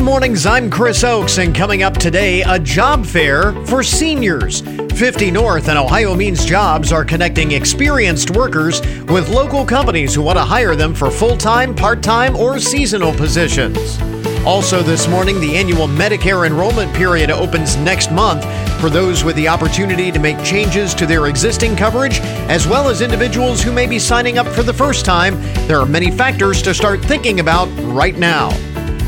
Good mornings, I'm Chris Oakes, and coming up today, a job fair for seniors. 50 North and Ohio Means Jobs are connecting experienced workers with local companies who want to hire them for full time, part time, or seasonal positions. Also, this morning, the annual Medicare enrollment period opens next month for those with the opportunity to make changes to their existing coverage, as well as individuals who may be signing up for the first time. There are many factors to start thinking about right now.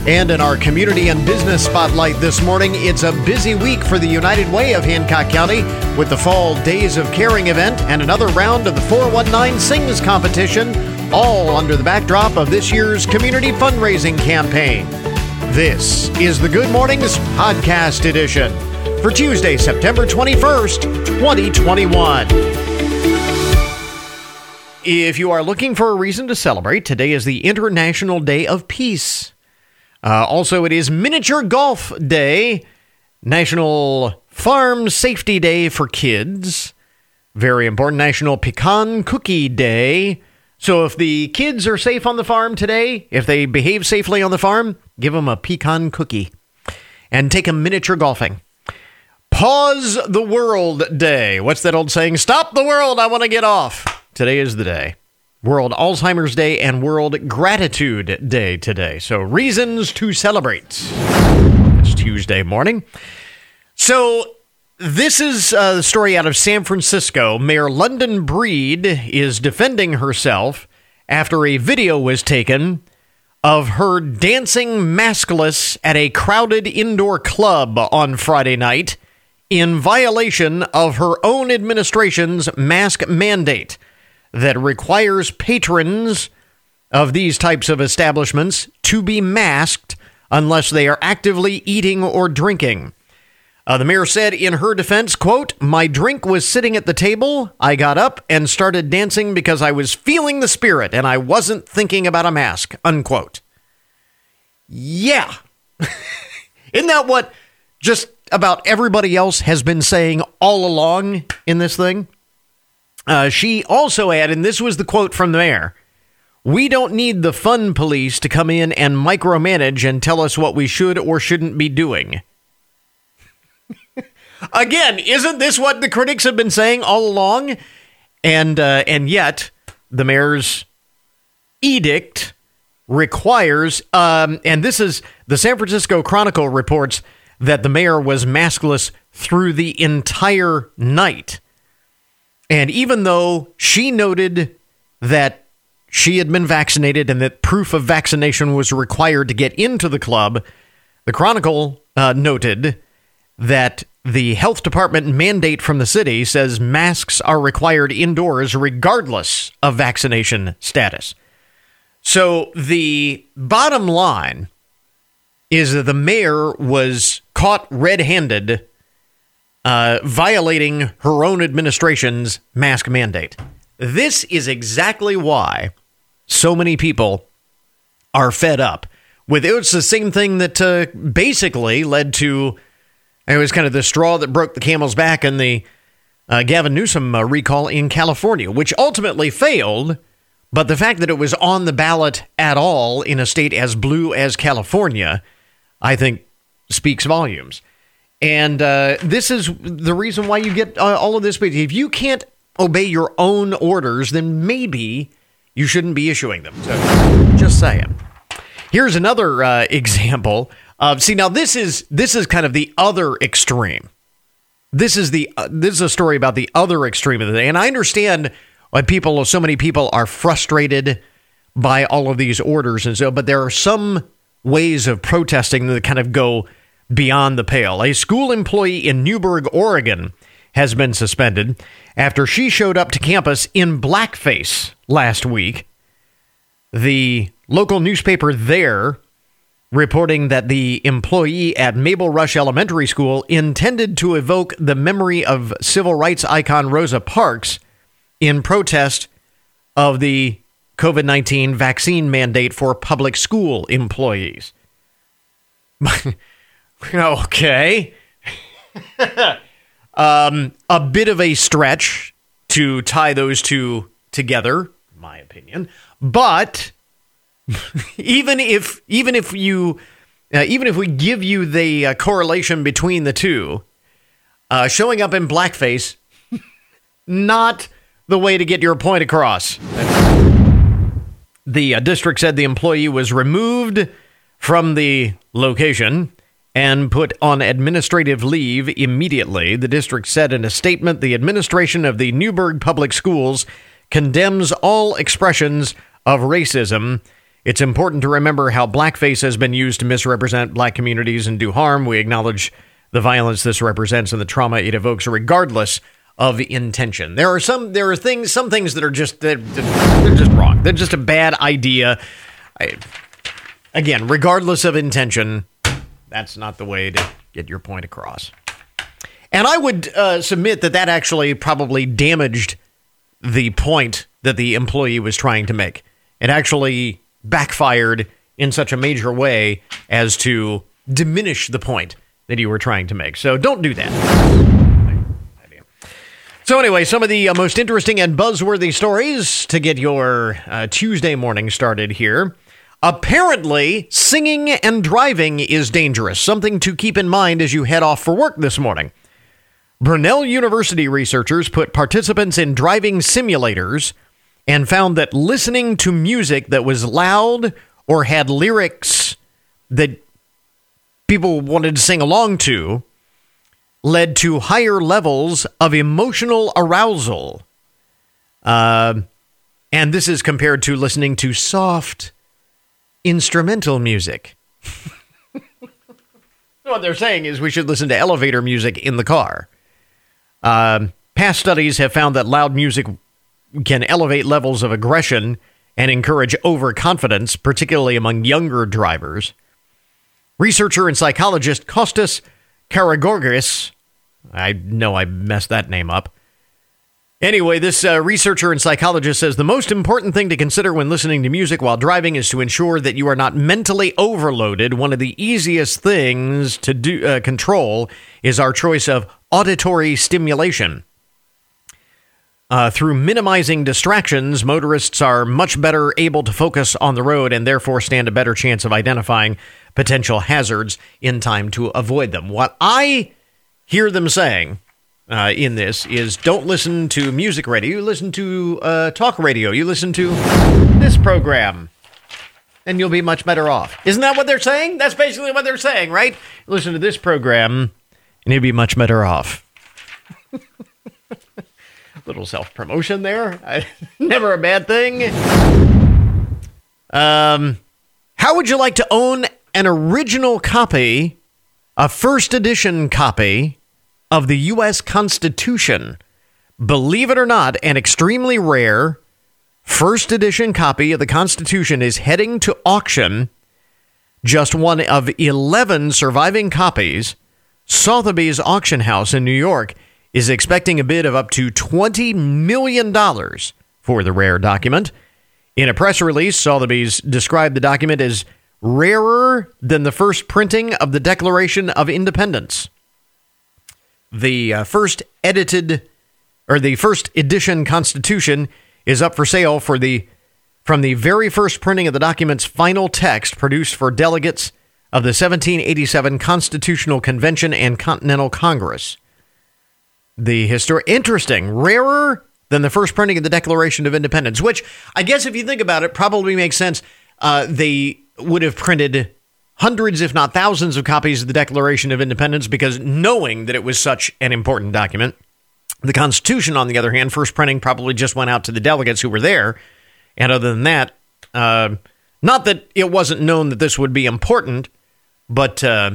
And in our community and business spotlight this morning, it's a busy week for the United Way of Hancock County with the Fall Days of Caring event and another round of the 419 Sings competition, all under the backdrop of this year's community fundraising campaign. This is the Good Mornings Podcast Edition for Tuesday, September 21st, 2021. If you are looking for a reason to celebrate, today is the International Day of Peace. Uh, also, it is Miniature Golf Day, National Farm Safety Day for Kids, very important National Pecan Cookie Day. So, if the kids are safe on the farm today, if they behave safely on the farm, give them a pecan cookie and take them miniature golfing. Pause the World Day. What's that old saying? Stop the world, I want to get off. Today is the day. World Alzheimer's Day and World Gratitude Day today. So, reasons to celebrate. It's Tuesday morning. So, this is uh, the story out of San Francisco. Mayor London Breed is defending herself after a video was taken of her dancing maskless at a crowded indoor club on Friday night in violation of her own administration's mask mandate that requires patrons of these types of establishments to be masked unless they are actively eating or drinking. Uh, the mayor said in her defense, quote, My drink was sitting at the table. I got up and started dancing because I was feeling the spirit and I wasn't thinking about a mask, unquote. Yeah. Isn't that what just about everybody else has been saying all along in this thing? Uh, she also added, and this was the quote from the mayor We don't need the fun police to come in and micromanage and tell us what we should or shouldn't be doing. Again, isn't this what the critics have been saying all along? And uh, and yet the mayor's edict requires, um, and this is the San Francisco Chronicle reports that the mayor was maskless through the entire night. And even though she noted that she had been vaccinated and that proof of vaccination was required to get into the club, the Chronicle uh, noted that the health department mandate from the city says masks are required indoors regardless of vaccination status. So the bottom line is that the mayor was caught red handed uh, violating her own administration's mask mandate. This is exactly why so many people are fed up with it. It's the same thing that uh, basically led to it was kind of the straw that broke the camel's back in the uh, Gavin Newsom uh, recall in California, which ultimately failed. But the fact that it was on the ballot at all in a state as blue as California, I think, speaks volumes. And uh, this is the reason why you get uh, all of this. But if you can't obey your own orders, then maybe you shouldn't be issuing them. So, just saying. Here's another uh, example see, now this is this is kind of the other extreme. This is the uh, this is a story about the other extreme of the day, and I understand why people, so many people, are frustrated by all of these orders and so. But there are some ways of protesting that kind of go beyond the pale. A school employee in Newberg, Oregon, has been suspended after she showed up to campus in blackface last week. The local newspaper there reporting that the employee at Mabel Rush Elementary School intended to evoke the memory of civil rights icon Rosa Parks in protest of the COVID 19 vaccine mandate for public school employees. okay. um, a bit of a stretch to tie those two together, my opinion. But even if even if you uh, even if we give you the uh, correlation between the two, uh, showing up in blackface, not the way to get your point across. The uh, district said the employee was removed from the location and put on administrative leave immediately. The district said in a statement the administration of the Newberg Public Schools condemns all expressions of racism. It's important to remember how blackface has been used to misrepresent black communities and do harm. We acknowledge the violence this represents and the trauma it evokes, regardless of intention. There are some there are things some things that are just they're, they're just wrong. They're just a bad idea. I, again, regardless of intention, that's not the way to get your point across. And I would uh, submit that that actually probably damaged the point that the employee was trying to make. It actually backfired in such a major way as to diminish the point that you were trying to make. So don't do that. So, anyway, some of the uh, most interesting and buzzworthy stories to get your uh, Tuesday morning started here. Apparently, singing and driving is dangerous, something to keep in mind as you head off for work this morning. Brunel University researchers put participants in driving simulators and found that listening to music that was loud or had lyrics that people wanted to sing along to led to higher levels of emotional arousal. Uh, and this is compared to listening to soft, instrumental music. what they're saying is we should listen to elevator music in the car. Uh, past studies have found that loud music can elevate levels of aggression and encourage overconfidence, particularly among younger drivers. Researcher and psychologist Kostas Karagorgis, I know I messed that name up, Anyway, this uh, researcher and psychologist says the most important thing to consider when listening to music while driving is to ensure that you are not mentally overloaded. One of the easiest things to do uh, control is our choice of auditory stimulation. Uh, through minimizing distractions, motorists are much better able to focus on the road and therefore stand a better chance of identifying potential hazards in time to avoid them. What I hear them saying uh, in this is don't listen to music radio. You listen to uh, talk radio. You listen to this program, and you'll be much better off. Isn't that what they're saying? That's basically what they're saying, right? Listen to this program, and you'll be much better off. Little self promotion there. Never a bad thing. Um, how would you like to own an original copy, a first edition copy? Of the U.S. Constitution. Believe it or not, an extremely rare first edition copy of the Constitution is heading to auction. Just one of 11 surviving copies. Sotheby's auction house in New York is expecting a bid of up to $20 million for the rare document. In a press release, Sotheby's described the document as rarer than the first printing of the Declaration of Independence the uh, first edited or the first edition Constitution is up for sale for the from the very first printing of the document's final text produced for delegates of the 1787 Constitutional Convention and Continental Congress. The historic interesting, rarer than the first printing of the Declaration of Independence, which I guess if you think about it, probably makes sense. Uh, they would have printed hundreds, if not thousands, of copies of the Declaration of Independence because knowing that it was such an important document. The Constitution, on the other hand, first printing probably just went out to the delegates who were there. And other than that, uh, not that it wasn't known that this would be important, but uh,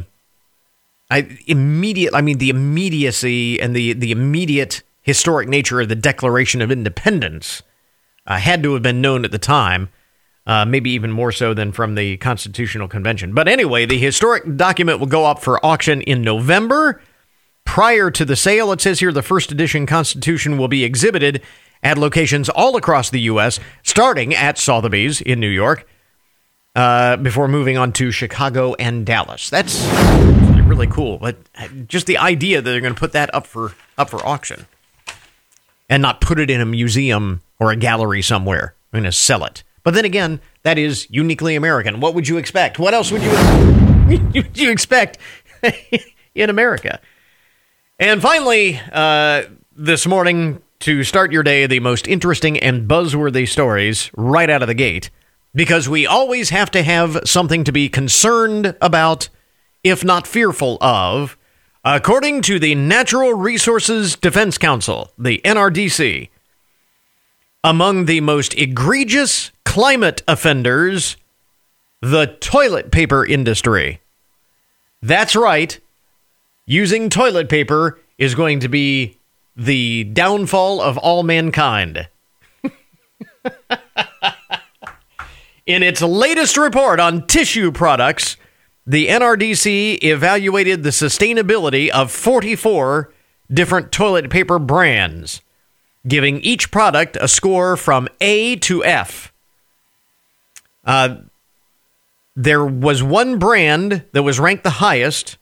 I immediate. I mean, the immediacy and the the immediate historic nature of the Declaration of Independence uh, had to have been known at the time uh, maybe even more so than from the Constitutional Convention. But anyway, the historic document will go up for auction in November. Prior to the sale, it says here the first edition Constitution will be exhibited at locations all across the U.S., starting at Sotheby's in New York, uh, before moving on to Chicago and Dallas. That's really cool. But just the idea that they're going to put that up for up for auction and not put it in a museum or a gallery somewhere. I'm going to sell it. But then again, that is uniquely American. What would you expect? What else would you you expect in America. And finally, uh, this morning, to start your day, the most interesting and buzzworthy stories right out of the gate, because we always have to have something to be concerned about, if not fearful of. According to the Natural Resources Defense Council, the NRDC, among the most egregious climate offenders, the toilet paper industry. That's right. Using toilet paper is going to be the downfall of all mankind. In its latest report on tissue products, the NRDC evaluated the sustainability of 44 different toilet paper brands, giving each product a score from A to F. Uh, there was one brand that was ranked the highest.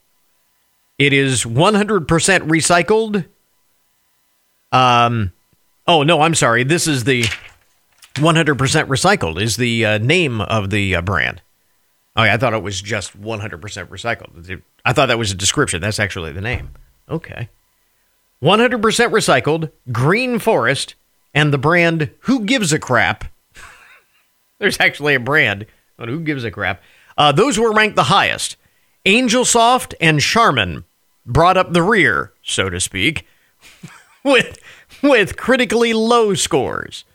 It is 100% recycled. Um, oh, no, I'm sorry. This is the 100% recycled, is the uh, name of the uh, brand. Oh, yeah, I thought it was just 100% recycled. I thought that was a description. That's actually the name. Okay. 100% recycled, Green Forest, and the brand Who Gives a Crap. There's actually a brand on Who Gives a Crap. Uh, those were ranked the highest. Angel Soft and Charmin brought up the rear, so to speak, with, with critically low scores.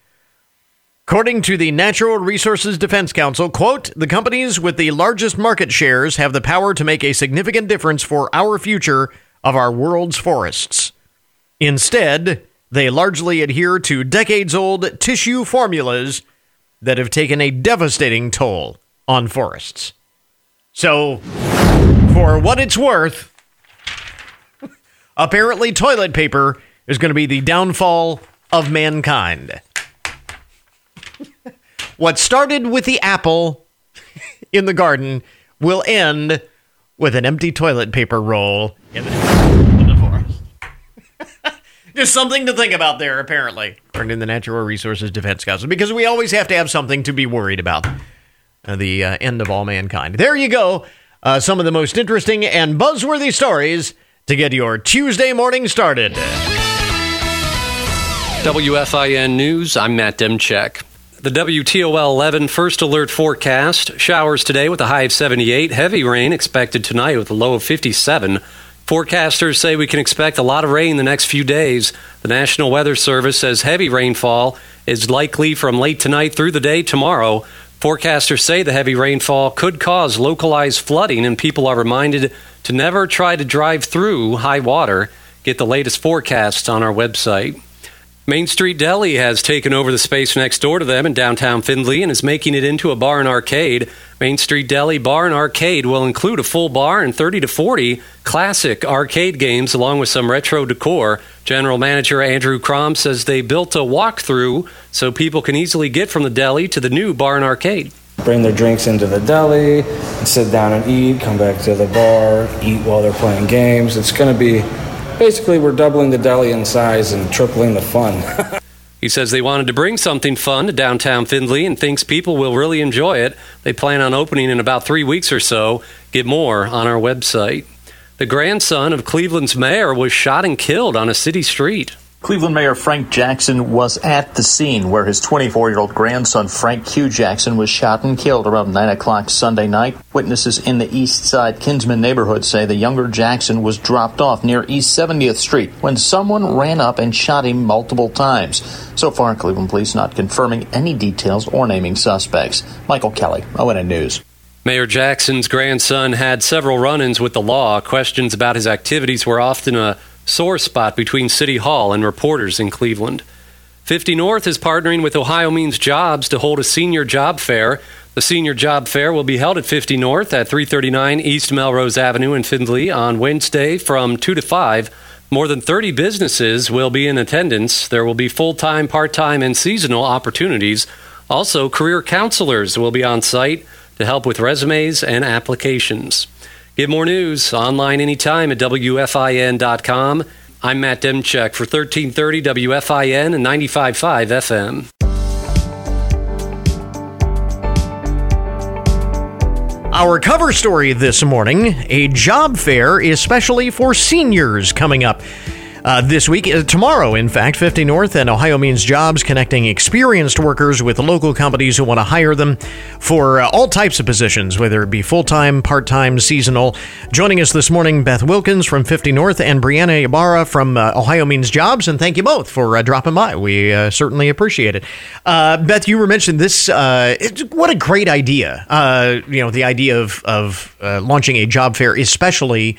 According to the Natural Resources Defense Council, quote, the companies with the largest market shares have the power to make a significant difference for our future of our world's forests. Instead, they largely adhere to decades old tissue formulas that have taken a devastating toll on forests. So, for what it's worth, apparently toilet paper is going to be the downfall of mankind. what started with the apple in the garden will end with an empty toilet paper roll in the. Just something to think about there, apparently, according to the Natural Resources Defense Council, because we always have to have something to be worried about. Uh, the uh, end of all mankind. There you go. Uh, some of the most interesting and buzzworthy stories to get your Tuesday morning started. WFIN News, I'm Matt Demchek. The WTOL 11 first alert forecast showers today with a high of 78, heavy rain expected tonight with a low of 57. Forecasters say we can expect a lot of rain the next few days. The National Weather Service says heavy rainfall is likely from late tonight through the day tomorrow. Forecasters say the heavy rainfall could cause localized flooding, and people are reminded to never try to drive through high water. Get the latest forecasts on our website. Main Street Deli has taken over the space next door to them in downtown Findlay and is making it into a bar and arcade. Main Street Deli Bar and Arcade will include a full bar and 30 to 40 classic arcade games along with some retro decor. General Manager Andrew Crom says they built a walkthrough so people can easily get from the deli to the new bar and arcade. Bring their drinks into the deli, sit down and eat, come back to the bar, eat while they're playing games. It's going to be basically we're doubling the deli in size and tripling the fun. he says they wanted to bring something fun to downtown Findlay and thinks people will really enjoy it. They plan on opening in about three weeks or so. Get more on our website. The grandson of Cleveland's mayor was shot and killed on a city street. Cleveland Mayor Frank Jackson was at the scene where his 24 year old grandson Frank Q. Jackson was shot and killed around 9 o'clock Sunday night. Witnesses in the East Side Kinsman neighborhood say the younger Jackson was dropped off near East 70th Street when someone ran up and shot him multiple times. So far, Cleveland police not confirming any details or naming suspects. Michael Kelly, ONN News. Mayor Jackson's grandson had several run ins with the law. Questions about his activities were often a sore spot between City Hall and reporters in Cleveland. 50 North is partnering with Ohio Means Jobs to hold a senior job fair. The senior job fair will be held at 50 North at 339 East Melrose Avenue in Findlay on Wednesday from 2 to 5. More than 30 businesses will be in attendance. There will be full time, part time, and seasonal opportunities. Also, career counselors will be on site to help with resumes and applications. Get more news online anytime at WFIN.com. I'm Matt Demchek for 1330 WFIN and 95.5 FM. Our cover story this morning a job fair, especially for seniors, coming up. Uh, this week, uh, tomorrow, in fact, 50 North and Ohio Means Jobs connecting experienced workers with local companies who want to hire them for uh, all types of positions, whether it be full time, part time, seasonal. Joining us this morning, Beth Wilkins from 50 North and Brianna Ibarra from uh, Ohio Means Jobs. And thank you both for uh, dropping by. We uh, certainly appreciate it. Beth, you were mentioning this. what a great idea. you know, the idea of, of launching a job fair, especially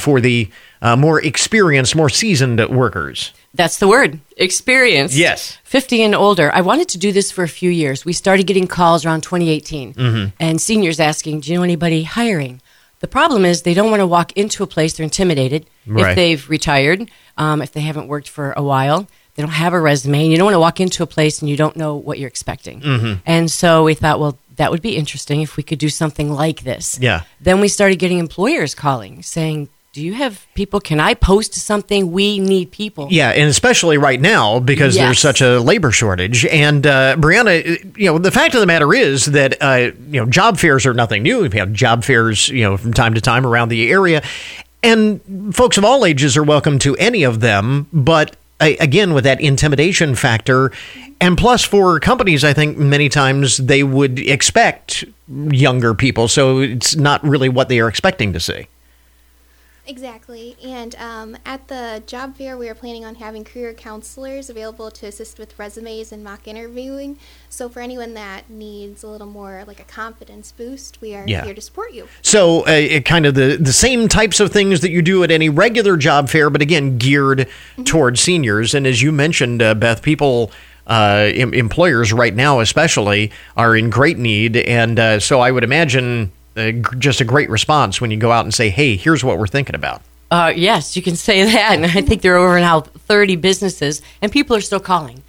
for the uh, more experienced, more seasoned workers. That's the word, experience. Yes. 50 and older. I wanted to do this for a few years. We started getting calls around 2018 mm-hmm. and seniors asking, Do you know anybody hiring? The problem is they don't want to walk into a place, they're intimidated right. if they've retired, um, if they haven't worked for a while. They don't have a resume, and you don't want to walk into a place and you don't know what you're expecting. Mm-hmm. And so we thought, well, that would be interesting if we could do something like this. Yeah. Then we started getting employers calling saying, do you have people? Can I post something? We need people. Yeah, and especially right now because yes. there's such a labor shortage. And uh, Brianna, you know, the fact of the matter is that uh, you know job fairs are nothing new. We've had job fairs, you know, from time to time around the area, and folks of all ages are welcome to any of them. But uh, again, with that intimidation factor, and plus for companies, I think many times they would expect younger people, so it's not really what they are expecting to see. Exactly. And um, at the job fair, we are planning on having career counselors available to assist with resumes and mock interviewing. So for anyone that needs a little more like a confidence boost, we are yeah. here to support you. So uh, kind of the, the same types of things that you do at any regular job fair, but again, geared mm-hmm. towards seniors. And as you mentioned, uh, Beth, people. Uh, em- employers right now, especially, are in great need, and uh, so I would imagine just a great response when you go out and say, "Hey, here's what we're thinking about." Uh, yes, you can say that, and I think there are over now 30 businesses, and people are still calling.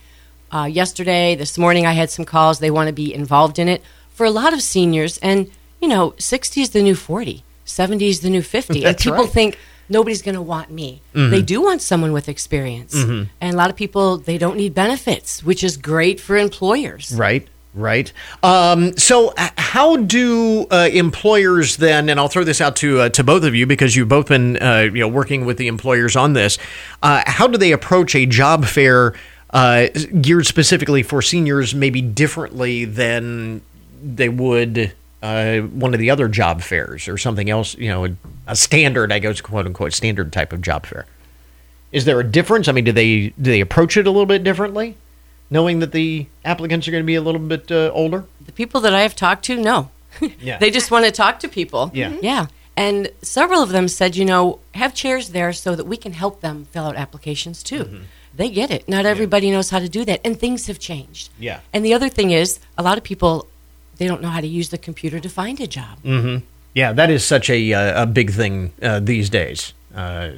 Uh, yesterday, this morning, I had some calls. They want to be involved in it for a lot of seniors, and you know, 60 is the new 40, 70 is the new 50, and people right. think nobody's going to want me. Mm-hmm. They do want someone with experience, mm-hmm. and a lot of people they don't need benefits, which is great for employers. Right. Right. Um, so, how do uh, employers then? And I'll throw this out to uh, to both of you because you've both been uh, you know working with the employers on this. Uh, how do they approach a job fair uh, geared specifically for seniors, maybe differently than they would uh, one of the other job fairs or something else? You know, a standard, I guess, quote unquote, standard type of job fair. Is there a difference? I mean, do they do they approach it a little bit differently? Knowing that the applicants are going to be a little bit uh, older? The people that I have talked to, no. Yeah. they just want to talk to people. Yeah. Mm-hmm. Yeah. And several of them said, you know, have chairs there so that we can help them fill out applications too. Mm-hmm. They get it. Not everybody yeah. knows how to do that. And things have changed. Yeah. And the other thing is, a lot of people, they don't know how to use the computer to find a job. Mm-hmm. Yeah, that is such a, uh, a big thing uh, these days. Uh,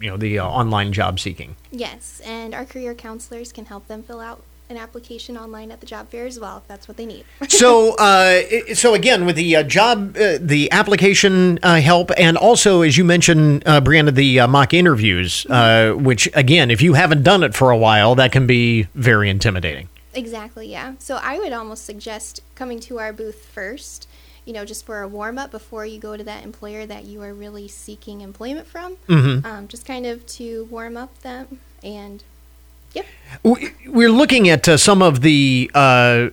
you know, the uh, online job seeking. Yes, and our career counselors can help them fill out an application online at the job fair as well if that's what they need. so, uh, so again, with the uh, job, uh, the application uh, help, and also as you mentioned, uh, Brianna, the uh, mock interviews, which again, if you haven't done it for a while, that can be very intimidating. Exactly. Yeah. So I would almost suggest coming to our booth first. You know, just for a warm up before you go to that employer that you are really seeking employment from. Mm-hmm. Um, just kind of to warm up them and Yep. We're looking at uh, some of the uh,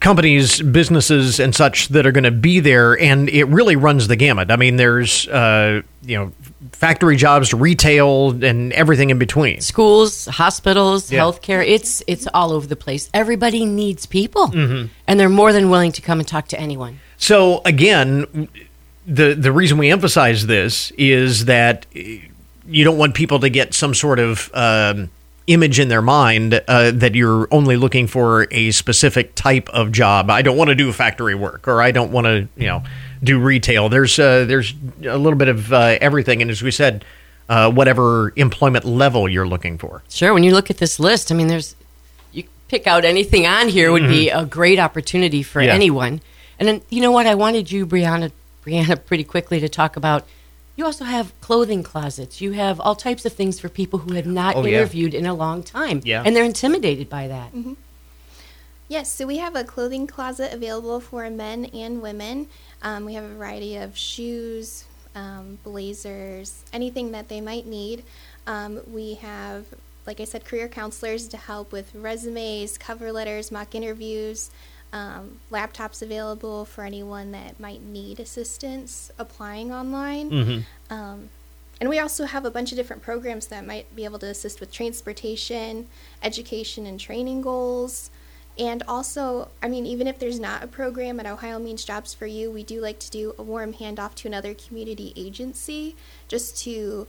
companies, businesses, and such that are going to be there, and it really runs the gamut. I mean, there's uh, you know factory jobs, retail, and everything in between. Schools, hospitals, yeah. healthcare. It's it's all over the place. Everybody needs people, mm-hmm. and they're more than willing to come and talk to anyone. So again, the the reason we emphasize this is that you don't want people to get some sort of um, image in their mind uh, that you're only looking for a specific type of job. I don't want to do factory work, or I don't want to, you know, do retail. There's uh, there's a little bit of uh, everything, and as we said, uh, whatever employment level you're looking for. Sure. When you look at this list, I mean, there's you pick out anything on here would mm-hmm. be a great opportunity for yeah. anyone. And then you know what? I wanted you, Brianna, Brianna, pretty quickly to talk about you also have clothing closets. You have all types of things for people who have not oh, interviewed yeah. in a long time. Yeah. And they're intimidated by that. Mm-hmm. Yes, so we have a clothing closet available for men and women. Um, we have a variety of shoes, um, blazers, anything that they might need. Um, we have, like I said, career counselors to help with resumes, cover letters, mock interviews, um, laptops available for anyone that might need assistance applying online. Um, and we also have a bunch of different programs that might be able to assist with transportation, education, and training goals. And also, I mean, even if there's not a program at Ohio Means Jobs for You, we do like to do a warm handoff to another community agency just to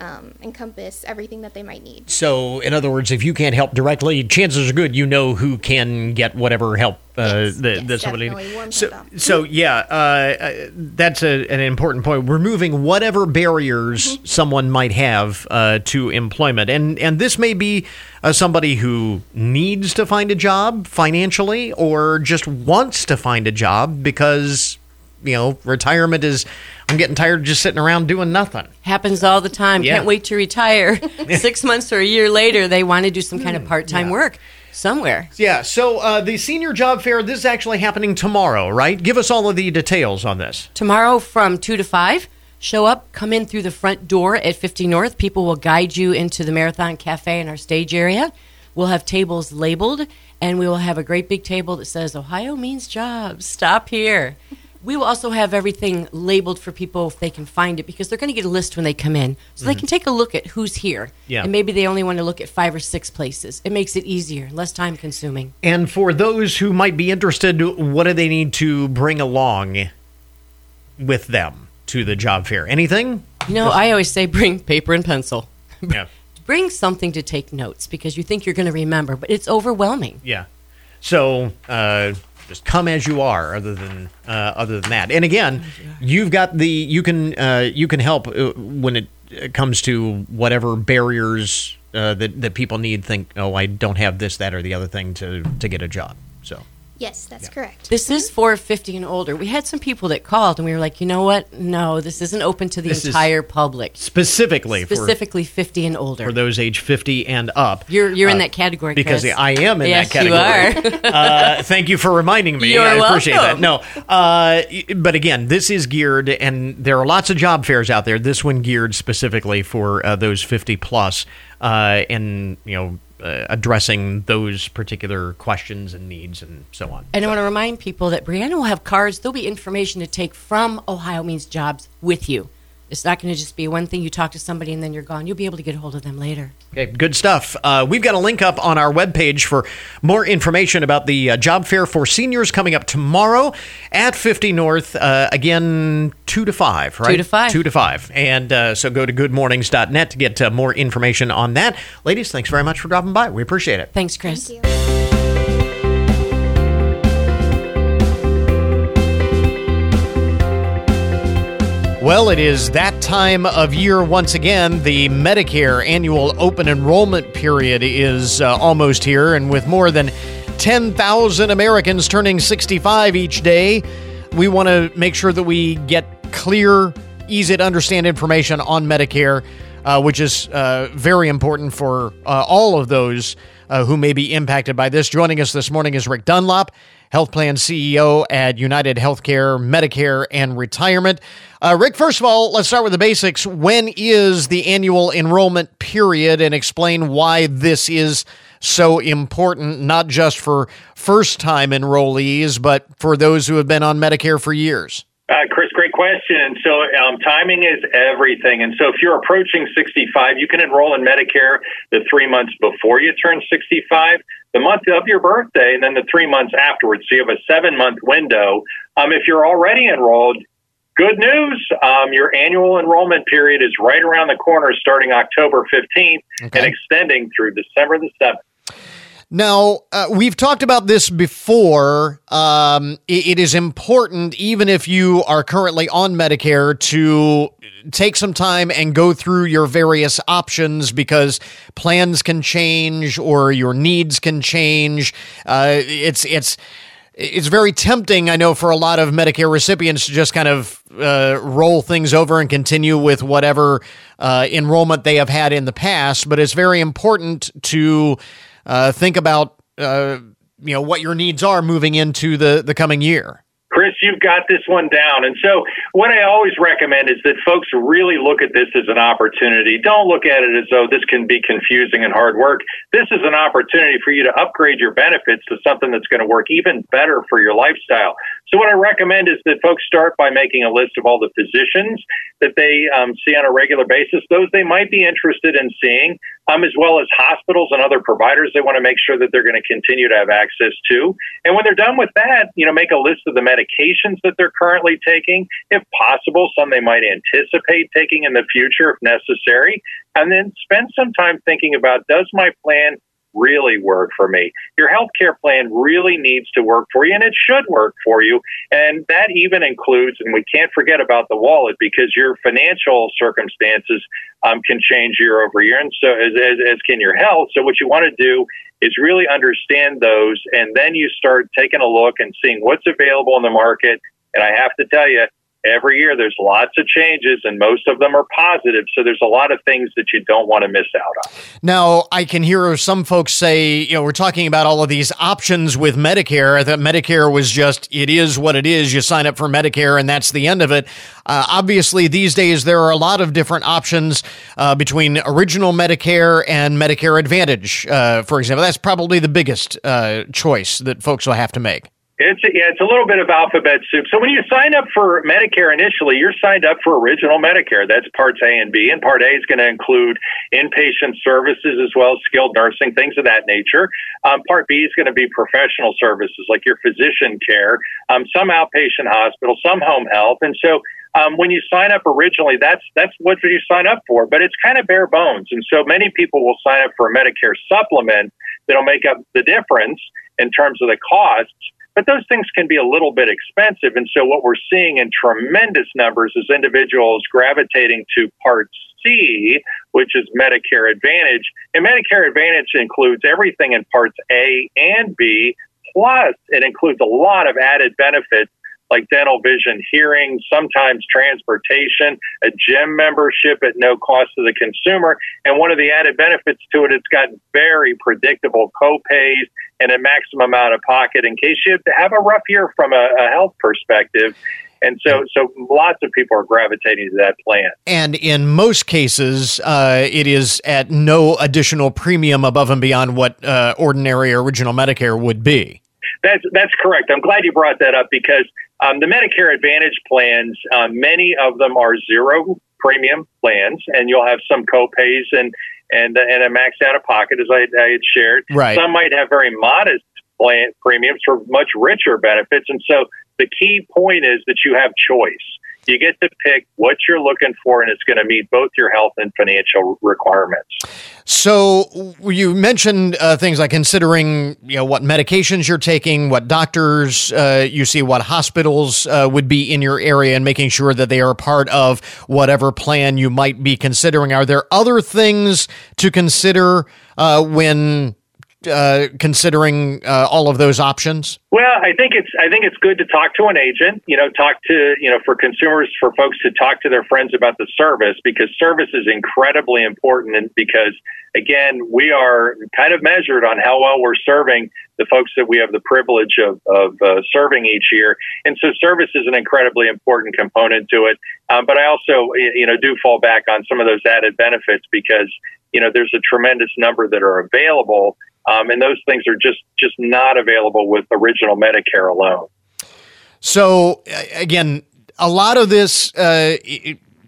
um, encompass everything that they might need. So, in other words, if you can't help directly, chances are good you know who can get whatever help uh, Yes, that, yes, that somebody definitely. So, so yeah, uh, uh, that's a, an important point. Removing whatever barriers Mm-hmm. someone might have uh, to employment, and and this may be uh, somebody who needs to find a job financially, or just wants to find a job because you know retirement is. I'm getting tired of just sitting around doing nothing. Happens all the time. Yeah. Can't wait to retire. Six months or a year later, they want to do some kind of part time work somewhere. Yeah, so uh, the senior job fair, this is actually happening tomorrow, right? Give us all of the details on this. Tomorrow from 2 to 5, show up, come in through the front door at 50 North. People will guide you into the Marathon Cafe in our stage area. We'll have tables labeled, and we will have a great big table that says, Ohio means jobs. Stop here. We will also have everything labeled for people if they can find it because they're going to get a list when they come in. So they can take a look at who's here. Yeah. And maybe they only want to look at five or six places. It makes it easier, less time consuming. And for those who might be interested, what do they need to bring along with them to the job fair? Anything? You know, I always say bring paper and pencil. Yeah. bring something to take notes because you think you're going to remember, but it's overwhelming. Yeah. So uh, just come as you are. Other than uh, other than that, and again, you've got the you can uh, you can help uh, when it uh, comes to whatever barriers uh, that that people need. Think, oh, I don't have this, that, or the other thing to to get a job. So Yes, that's correct. This is for 50 and older. We had some people that called and we were like, you know what? No, this isn't open to the This entire public. specifically for Specifically 50 and older. for those age 50 and up. you're you're in Uh, that category because Chris. I am in yes, that category. You are. uh, thank you for reminding me. You're I appreciate that. No, uh, but again, this is geared, and there are lots of job fairs out there. This one geared specifically for uh, those 50 plus, uh, and you know, uh, addressing those particular questions and needs and so on. and I want to remind people that Brianna will have cards. There'll be information to take from Ohio Means Jobs with you. It's not going to just be one thing you talk to somebody and then you're gone. You'll be able to get a hold of them later. Okay, good stuff. Uh, we've got a link up on our webpage for more information about the uh, job fair for seniors coming up tomorrow at 50 North. Uh, again, 2 to 5, right? 2 to 5. 2 to 5. And uh, so go to goodmornings.net to get uh, more information on that. Ladies, thanks very much for dropping by. We appreciate it. Thanks, Chris. Thank Well, it is that time of year once again. The Medicare annual open enrollment period is uh, almost here, and with more than 10,000 Americans turning 65 each day, we want to make sure that we get clear, easy to understand information on Medicare, uh, which is uh, very important for uh, all of those uh, who may be impacted by this. Joining us this morning is Rick Dunlop, Health Plan CEO at United Healthcare, Medicare, and Retirement. Uh, Rick, first of all, let's start with the basics. When is the annual enrollment period and explain why this is so important, not just for first time enrollees, but for those who have been on Medicare for years? Uh, Chris, great question. So, um, timing is everything. And so, if you're approaching 65, you can enroll in Medicare the three months before you turn 65, the month of your birthday, and then the three months afterwards. So, you have a seven month window. Um, if you're already enrolled, good news. Um, your annual enrollment period is right around the corner starting October 15th Okay. and extending through December the 7th. Now, uh, we've talked about this before. Um, it, it is important, even if you are currently on Medicare, to take some time and go through your various options because plans can change or your needs can change. Uh, it's it's it's very tempting, I know, for a lot of Medicare recipients to just kind of uh, roll things over and continue with whatever uh, enrollment they have had in the past. But it's very important to uh, think about, uh, you know, what your needs are moving into the, the coming year. Chris, you've got this one down. And so, what I always recommend is that folks really look at this as an opportunity. Don't look at it as though this can be confusing and hard work. This is an opportunity for you to upgrade your benefits to something that's going to work even better for your lifestyle. So, what I recommend is that folks start by making a list of all the physicians that they um, see on a regular basis, those they might be interested in seeing, um, as well as hospitals and other providers they want to make sure that they're going to continue to have access to. And when they're done with that, you know, make a list of the medications that they're currently taking, if possible, some they might anticipate taking in the future if necessary, and then spend some time thinking about does my plan really work for me. Your healthcare plan really needs to work for you, and it should work for you. And that even includes, and we can't forget about the wallet because your financial circumstances um, can change year over year, and so as, as, as can your health. So what you want to do is really understand those, and then you start taking a look and seeing what's available in the market. And I have to tell you, every year there's lots of changes and most of them are positive so there's a lot of things that you don't want to miss out on. Now i can hear some folks say you know we're talking about all of these options with medicare. That medicare was just it is what it is. You sign up for medicare and that's the end of it. Uh, obviously these days there are a lot of different options uh, between original medicare and medicare advantage uh, for example. That's probably the biggest uh, choice that folks will have to make it's a, yeah, it's a little bit of alphabet soup. So when you sign up for Medicare initially, you're signed up for original Medicare. That's parts A and B, and part A is going to include inpatient services as well as skilled nursing, things of that nature. Um, part B is going to be professional services like your physician care, um, some outpatient hospital, some home health, and so. Um, when you sign up originally, that's that's what you sign up for, but it's kind of bare bones, and so many people will sign up for a Medicare supplement that'll make up the difference in terms of the costs but those things can be a little bit expensive. And so what we're seeing in tremendous numbers is individuals gravitating to Part C, which is Medicare Advantage. And Medicare Advantage includes everything in Parts A and B, plus it includes a lot of added benefits like dental, vision, hearing, sometimes transportation, a gym membership at no cost to the consumer. And one of the added benefits to it, it's got very predictable co-pays and a maximum out of pocket in case you have a rough year from a, a health perspective. And so, so lots of people are gravitating to that plan. And in most cases, uh, it is at no additional premium above and beyond what uh, ordinary original Medicare would be. That's that's correct. I'm glad you brought that up because um, the Medicare Advantage plans, um, many of them are zero premium plans, and you'll have some co-pays and and and a max out of pocket, as I, I had shared. Right. Some might have very modest plan premiums for much richer benefits, and so the key point is that you have choice. You get to pick what you're looking for, and it's going to meet both your health and financial requirements. So you mentioned uh, things like considering, you know, what medications you're taking, what doctors uh, you see, what hospitals uh, would be in your area, and making sure that they are part of whatever plan you might be considering. Are there other things to consider uh, when uh, considering uh, all of those options? Well, I think it's I think it's good to talk to an agent. You know, talk to you know for consumers for folks to talk to their friends about the service because service is incredibly important. And because again, we are kind of measured on how well we're serving the folks that we have the privilege of, of uh, serving each year. And so service is an incredibly important component to it. Um, but I also, you know, do fall back on some of those added benefits because, you know, there's a tremendous number that are available um, and those things are just just not available with original Medicare alone. So again, a lot of this. Uh,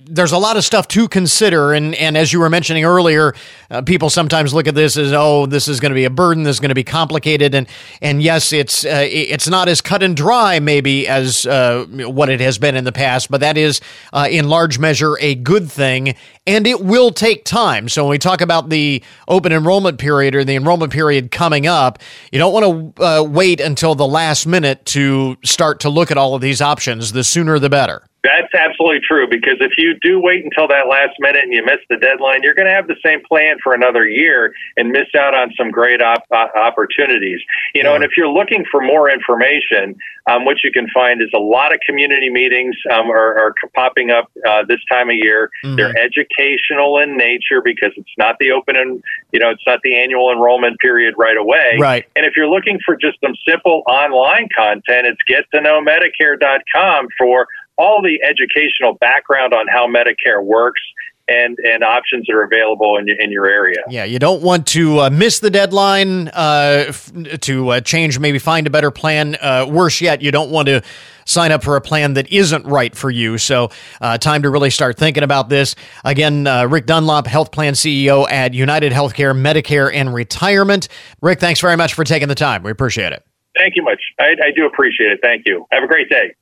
there's a lot of stuff to consider, and and as you were mentioning earlier, uh, people sometimes look at this as oh, this is going to be a burden, this is going to be complicated, and and yes, it's uh, it's not as cut and dry maybe as uh, what it has been in the past, but that is uh, in large measure a good thing, and it will take time. So when we talk about the open enrollment period or the enrollment period coming up, you don't want to uh, wait until the last minute to start to look at all of these options. The sooner the better. That's absolutely true because if you do wait until that last minute and you miss the deadline, you're going to have the same plan for another year and miss out on some great op- uh, opportunities. You know, yeah. and if you're looking for more information, um, what you can find is a lot of community meetings um, are, are, popping up uh, this time of year. Mm-hmm. They're educational in nature because it's not the open and you know it's not the annual enrollment period right away. Right. And if you're looking for just some simple online content, it's gettoknowmedicare.com for all the educational background on how Medicare works and and options that are available in, your, in your area. Yeah, you don't want to uh, miss the deadline uh, f- to uh, change, maybe find a better plan. Uh, worse yet, you don't want to sign up for a plan that isn't right for you. So, uh, time to really start thinking about this. Again, uh, Rick Dunlop, Health Plan CEO at United Healthcare, Medicare, and Retirement. Rick, thanks very much for taking the time. We appreciate it. Thank you much. I, I, do appreciate it. Thank you. Have a great day.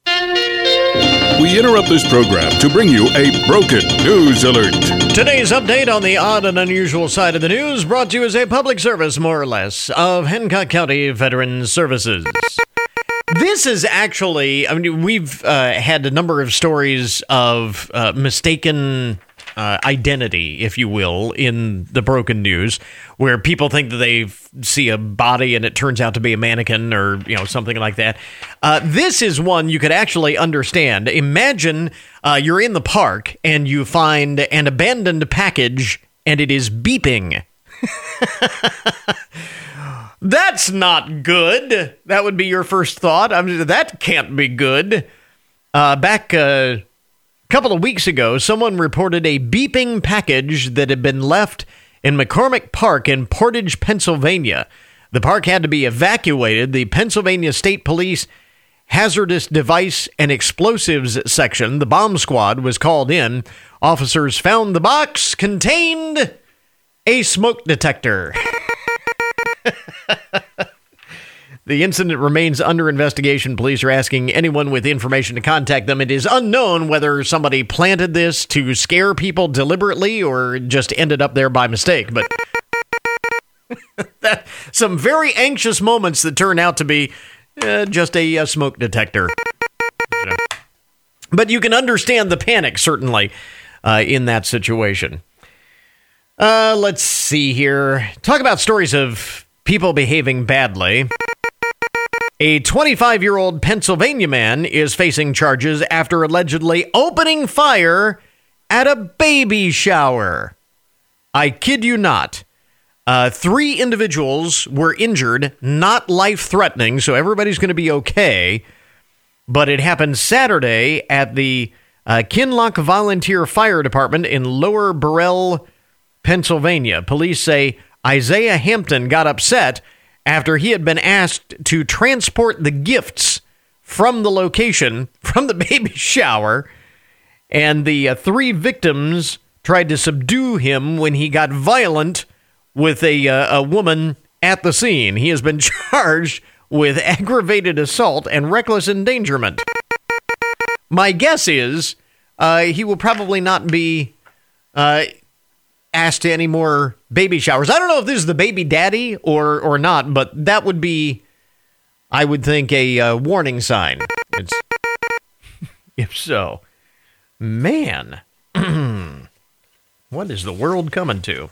We interrupt this program to bring you a broken news alert. Today's update on the odd and unusual side of the news brought to you as a public service, more or less, of Hancock County Veterans Services. This is actually, I mean, we've uh, had a number of stories of uh, mistaken uh, identity, if you will, in the broken news, where people think that they see a body and it turns out to be a mannequin or you know something like that. Uh, this is one you could actually understand. Imagine uh, you're in the park and you find an abandoned package and it is beeping. That's not good. That would be your first thought. I mean, that can't be good. Uh, back uh, couple of weeks ago, someone reported a beeping package that had been left in McCormick Park in Portage, Pennsylvania. The park had to be evacuated. The Pennsylvania State Police Hazardous Device and Explosives Section, the bomb squad, was called in. Officers found the box contained a smoke detector. The incident remains under investigation. Police are asking anyone with information to contact them. It is unknown whether somebody planted this to scare people deliberately or just ended up there by mistake. But that, some very anxious moments that turn out to be uh, just a, a, smoke detector. But you can understand the panic, certainly, uh, in that situation. Uh, let's see here. Talk about stories of people behaving badly. A 25 year old Pennsylvania man is facing charges after allegedly opening fire at a baby shower. I kid you not. Uh, three individuals were injured, not life threatening, so everybody's going to be okay. But it happened Saturday at the uh, Kinloch Volunteer Fire Department in Lower Burrell, Pennsylvania. Police say Isaiah Hampton got upset after he had been asked to transport the gifts from the location, from the baby shower, and the uh, three victims tried to subdue him when he got violent with a, uh, a woman at the scene. He has been charged with aggravated assault and reckless endangerment. My guess is uh, he will probably not be uh, asked to any more baby showers. I don't know if this is the baby daddy or or not, but that would be, I would think, a uh, warning sign. It's, if so, man, what is the world coming to?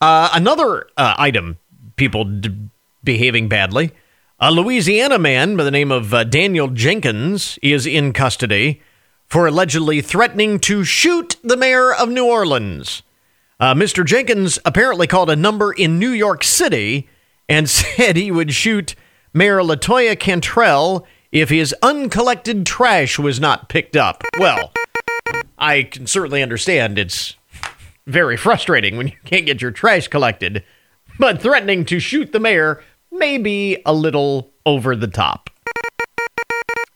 Uh, another uh, item: people d- behaving badly. A Louisiana man by the name of uh, Daniel Jenkins is in custody for allegedly threatening to shoot the mayor of New Orleans. Uh, Mr. Jenkins apparently called a number in New York City and said he would shoot Mayor Latoya Cantrell if his uncollected trash was not picked up. Well, I can certainly understand it's very frustrating when you can't get your trash collected, but threatening to shoot the mayor may be a little over the top.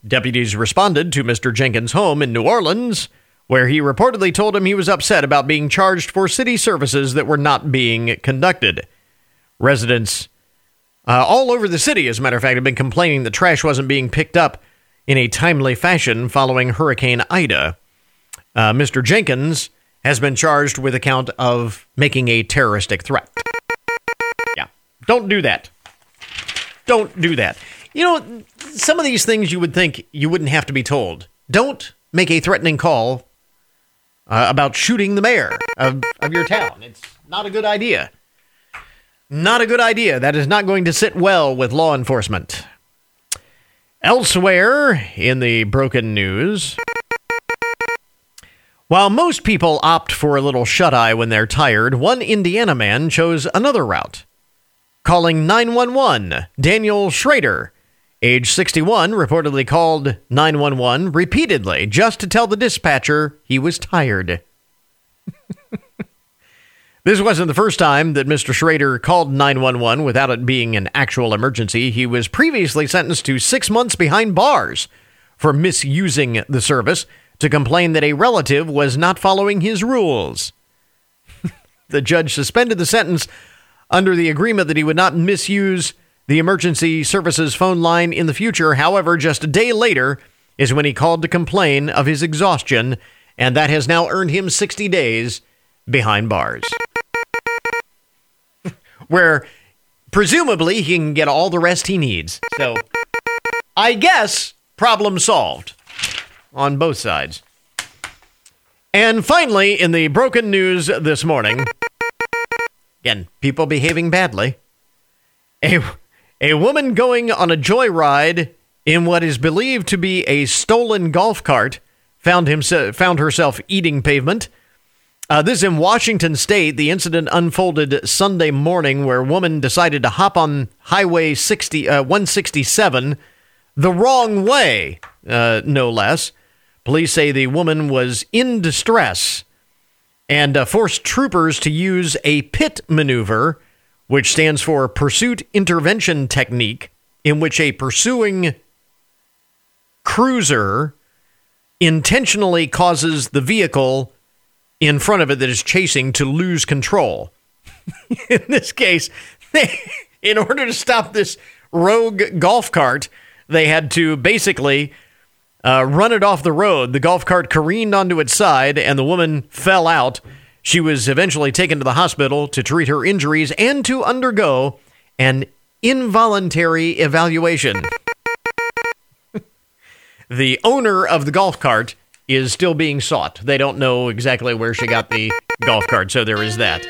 Deputies responded to Mr. Jenkins' home in New Orleans, where he reportedly told him he was upset about being charged for city services that were not being conducted. Residents uh, all over the city, as a matter of fact, have been complaining that trash wasn't being picked up in a timely fashion following Hurricane Ida. Uh, Mr. Jenkins has been charged with a count of making a terroristic threat. Yeah, don't do that. Don't do that. You know, some of these things you would think you wouldn't have to be told don't make a threatening call uh, about shooting the mayor of, of your town. It's not a good idea. Not a good idea. That is not going to sit well with law enforcement. Elsewhere in the broken news, while most people opt for a little shut eye when they're tired, one Indiana man chose another route. Calling 911, Daniel Schrader, age 61, reportedly called 911 repeatedly just to tell the dispatcher he was tired. this wasn't the first time that Mr. Schrader called 911 without it being an actual emergency. He was previously sentenced to six months behind bars for misusing the service to complain that a relative was not following his rules. the judge suspended the sentence under the agreement that he would not misuse the emergency services phone line in the future. However, just a day later is when he called to complain of his exhaustion, and that has now earned him 60 days behind bars. Where presumably he can get all the rest he needs. So, I guess problem solved on both sides. And finally, in the broken news this morning, again, people behaving badly. A, a woman going on a joyride in what is believed to be a stolen golf cart found, himself, found herself eating pavement. Uh, this in Washington State. The incident unfolded Sunday morning, where a woman decided to hop on Highway 60, uh, 167 the wrong way, uh, no less. Police say the woman was in distress and uh, forced troopers to use a pit maneuver, which stands for Pursuit Intervention Technique, in which a pursuing cruiser intentionally causes the vehicle in front of it that is chasing to lose control. in this case, they, in order to stop this rogue golf cart, they had to basically uh, run it off the road. The golf cart careened onto its side, and the woman fell out. She was eventually taken to the hospital to treat her injuries and to undergo an involuntary evaluation. the owner of the golf cart is still being sought. They don't know exactly where she got the golf cart, so there is that.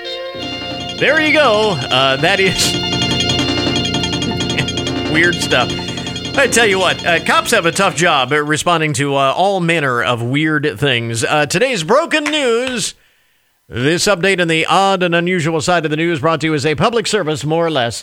There you go. Uh, that is weird stuff. I tell you what, uh, cops have a tough job responding to uh, all manner of weird things. Uh, today's broken news. This update on the odd and unusual side of the news brought to you as a public service, more or less,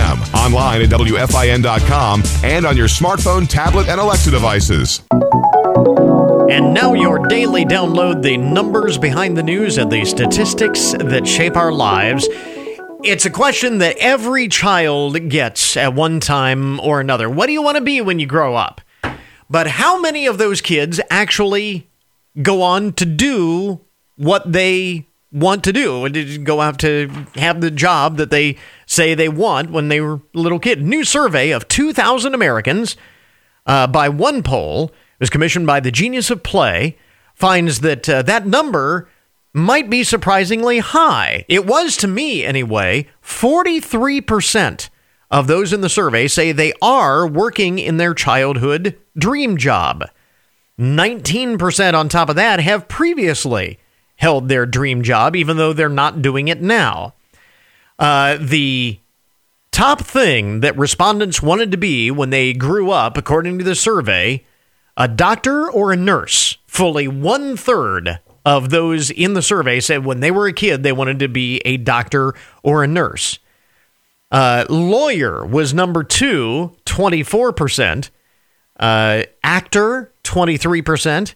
Online at WFIN.com and on your smartphone, tablet, and Alexa devices. And now your daily download the numbers behind the news and the statistics that shape our lives. It's a question that every child gets at one time or another. What do you want to be when you grow up? But how many of those kids actually go on to do what they want to do? And go out to have the job that they say they want when they were a little kid. New survey of 2,000 Americans uh, by one poll was commissioned by the Genius of Play finds that uh, that number might be surprisingly high. It was to me anyway. 43% of those in the survey say they are working in their childhood dream job. 19% on top of that have previously held their dream job, even though they're not doing it now. Uh, the top thing that respondents wanted to be when they grew up, according to the survey, a doctor or a nurse. Fully one third of those in the survey said when they were a kid they wanted to be a doctor or a nurse. Uh, lawyer was number two, 24%. Uh, actor, 23%.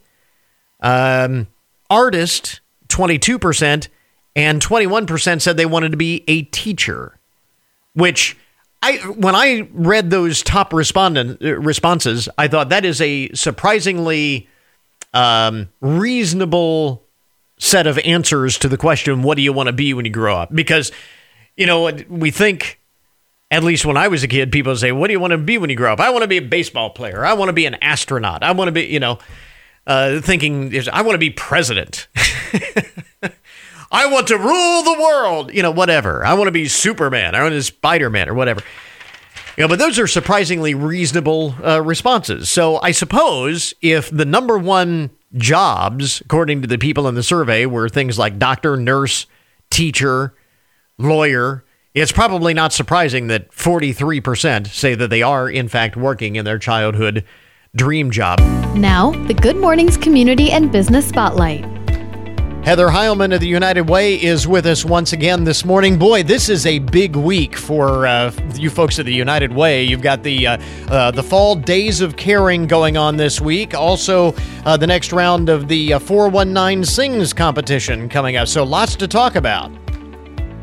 Um, artist, 22%. And 21% said they wanted to be a teacher, which I when I read those top respondent responses, I thought that is a surprisingly um, reasonable set of answers to the question, what do you want to be when you grow up? Because, you know, we think, at least when I was a kid, people say, what do you want to be when you grow up? I want to be a baseball player. I want to be an astronaut. I want to be, you know, uh, thinking, I want to be president. I want to rule the world, you know, whatever. I want to be Superman. I want to be Spider Man or whatever. You know, but those are surprisingly reasonable uh, responses. So I suppose if the number one jobs, according to the people in the survey, were things like doctor, nurse, teacher, lawyer, it's probably not surprising that 43% say that they are, in fact, working in their childhood dream job. Now, the Good Mornings Community and Business Spotlight. Heather Heilman of the United Way is with us once again this morning. Boy, this is a big week for uh, you folks at the United Way. You've got the uh, uh, the fall days of caring going on this week. Also, uh, the next round of the uh, 419 Sings competition coming up. So, lots to talk about.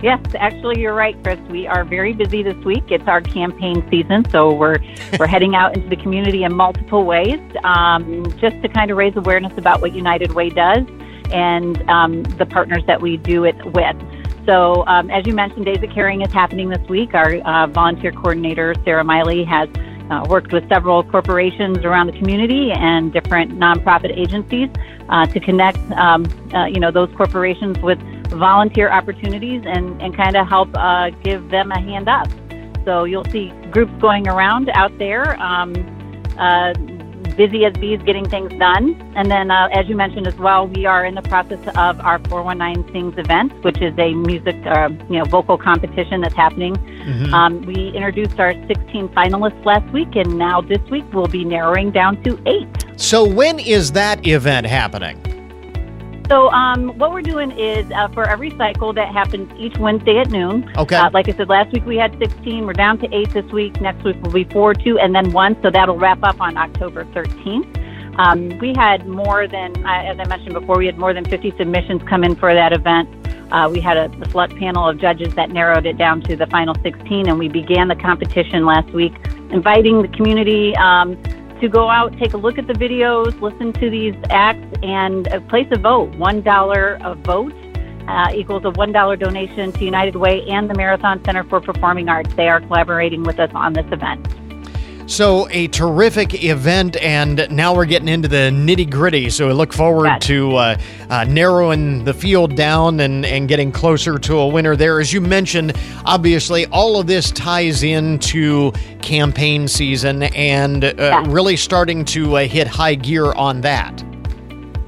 Yes, actually, you're right, Chris. We are very busy this week. It's our campaign season, so we're we're heading out into the community in multiple ways, um, just to kind of raise awareness about what United Way does and um, the partners that we do it with. So, um, as you mentioned, Days of Caring is happening this week. Our uh, volunteer coordinator, Sarah Miley, has uh, worked with several corporations around the community and different nonprofit agencies uh, to connect, um, uh, you know, those corporations with volunteer opportunities and, and kind of help uh, give them a hand up. So you'll see groups going around out there. Um, uh, busy as bees getting things done. And then, uh, as you mentioned as well, we are in the process of our 419 Sings event, which is a music, uh, you know, vocal competition that's happening. Mm-hmm. Um, we introduced our 16 finalists last week, and now this week we'll be narrowing down to eight. So, when is that event happening? So, um, what we're doing is uh, for every cycle that happens each Wednesday at noon. Okay. Uh, like I said, last week we had 16. We're down to eight this week. Next week will be four, two, and then one. So that'll wrap up on October 13th. Um, we had more than, uh, as I mentioned before, we had more than 50 submissions come in for that event. Uh, we had a, a select panel of judges that narrowed it down to the final 16, and we began the competition last week, inviting the community. Um, to go out, take a look at the videos, listen to these acts, and uh, place a vote. $1 a vote uh, equals a $1 donation to United Way and the Marathon Center for Performing Arts. They are collaborating with us on this event. So, a terrific event, and now we're getting into the nitty gritty. So, we look forward yes. to uh, uh, narrowing the field down and, and getting closer to a winner there. As you mentioned, obviously, all of this ties into campaign season and uh, yes. really starting to uh, hit high gear on that.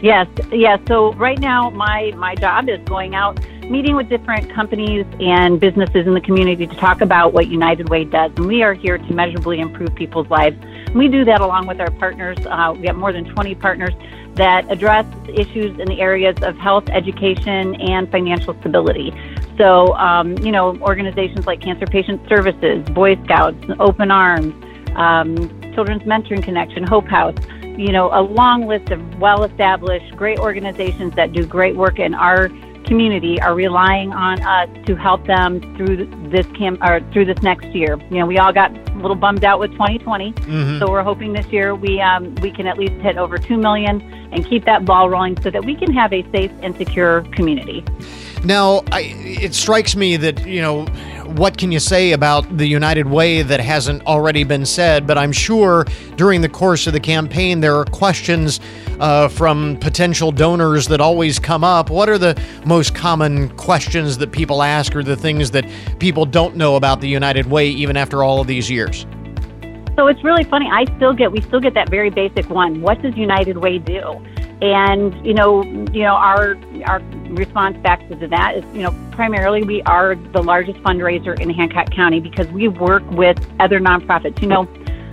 Yes, yes. So, right now, my, my job is going out meeting with different companies and businesses in the community to talk about what United Way does. And we are here to measurably improve people's lives. We do that along with our partners. Uh, we have more than 20 partners that address issues in the areas of health, education, and financial stability. So, um, you know, organizations like Cancer Patient Services, Boy Scouts, Open Arms, um, Children's Mentoring Connection, Hope House, you know, a long list of well established, great organizations that do great work in our community are relying on us to help them through this camp or through this next year. You know, we all got a little bummed out with 2020, mm-hmm. so we're hoping this year we um, we can at least hit over two million and keep that ball rolling so that we can have a safe and secure community. Now, I, it strikes me that you know what can you say about the United Way that hasn't already been said? But I'm sure during the course of the campaign, there are questions uh, from potential donors that always come up. What are the most common questions that people ask, or the things that people don't know about the United Way even after all of these years? So it's really funny. I still get we still get that very basic one. What does United Way do? And you know, you know, our our response back to that is, you know, primarily we are the largest fundraiser in Hancock County because we work with other nonprofits. You know,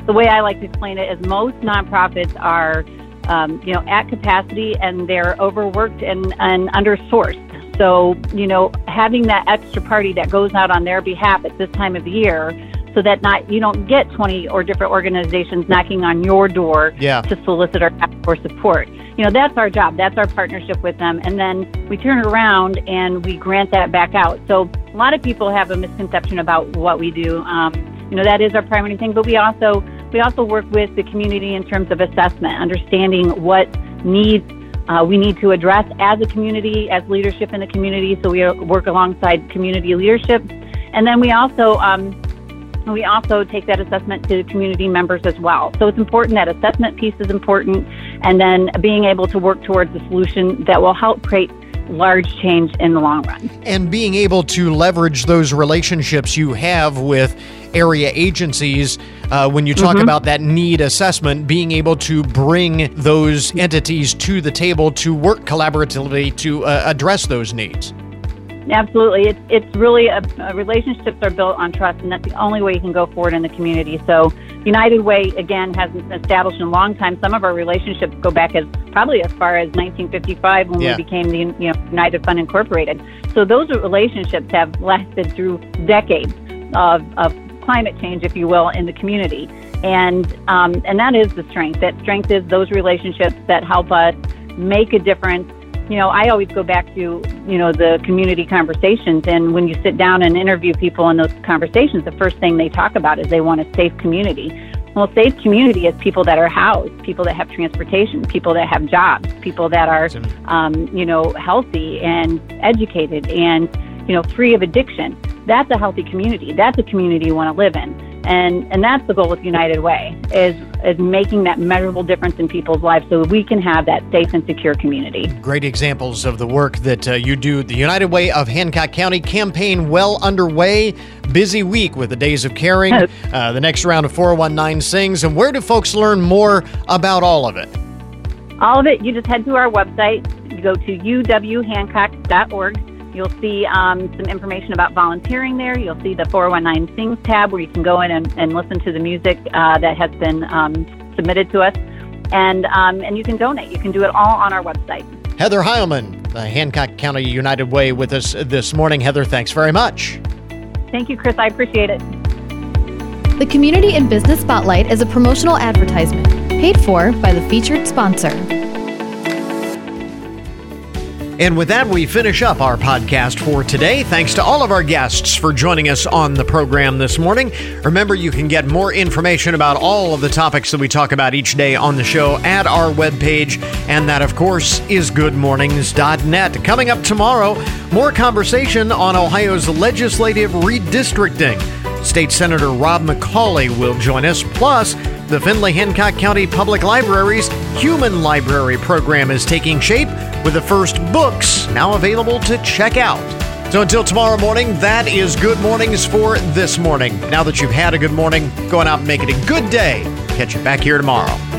the way I like to explain it is most nonprofits are, um, you know, at capacity and they're overworked and, and undersourced. So, you know, having that extra party that goes out on their behalf at this time of year so that not you don't get 20 or different organizations knocking on your door yeah. to solicit or ask for support. You know, that's our job. That's our partnership with them. And then we turn around and we grant that back out. So a lot of people have a misconception about what we do. Um, you know, that is our primary thing, but we also we also work with the community in terms of assessment, understanding what needs uh, we need to address as a community, as leadership in the community. So we work alongside community leadership, and then we also um, we also take that assessment to community members as well. So it's important that assessment piece is important, and then being able to work towards a solution that will help create large change in the long run. And being able to leverage those relationships you have with area agencies uh, when you talk mm-hmm. about that need assessment, being able to bring those entities to the table to work collaboratively to uh, address those needs. Absolutely. It's, it's really a, a, relationships are built on trust, and that's the only way you can go forward in the community. So, United Way, again, has established in a long time. Some of our relationships go back as probably as far as 1955 when yeah. we became the you know, United Fund Incorporated. So, those relationships have lasted through decades of, of climate change, if you will, in the community. And, um, and that is the strength. That strength is those relationships that help us make a difference you know, I always go back to, you know, the community conversations. And when you sit down and interview people in those conversations, the first thing they talk about is they want a safe community. Well, safe community is people that are housed, people that have transportation, people that have jobs, people that are, um, you know, healthy and educated and, you know, free of addiction. That's a healthy community. That's a community you want to live in and and that's the goal with United Way is is making that measurable difference in people's lives so we can have that safe and secure community. Great examples of the work that uh, you do. The United Way of Hancock County campaign well underway. Busy week with the Days of Caring. Uh, the next round of 419 sings. And where do folks learn more about all of it? All of it, you just head to our website. You go to uwhancock.org You'll see um, some information about volunteering there. You'll see the 419 Sings tab where you can go in and, and listen to the music uh, that has been um, submitted to us. And, um, and you can donate. You can do it all on our website. Heather Heilman, the Hancock County United Way, with us this morning. Heather, thanks very much. Thank you, Chris. I appreciate it. The Community and Business Spotlight is a promotional advertisement paid for by the featured sponsor. And with that, we finish up our podcast for today. Thanks to all of our guests for joining us on the program this morning. Remember, you can get more information about all of the topics that we talk about each day on the show at our webpage, and that, of course, is goodmornings.net. Coming up tomorrow, more conversation on Ohio's legislative redistricting. State Senator Rob McColley will join us. Plus, the Findlay Hancock County Public Library's Human Library program is taking shape with the first books now available to check out. So until tomorrow morning, that is Good Mornings for this morning. Now that you've had a good morning, go on out and make it a good day. Catch you back here tomorrow.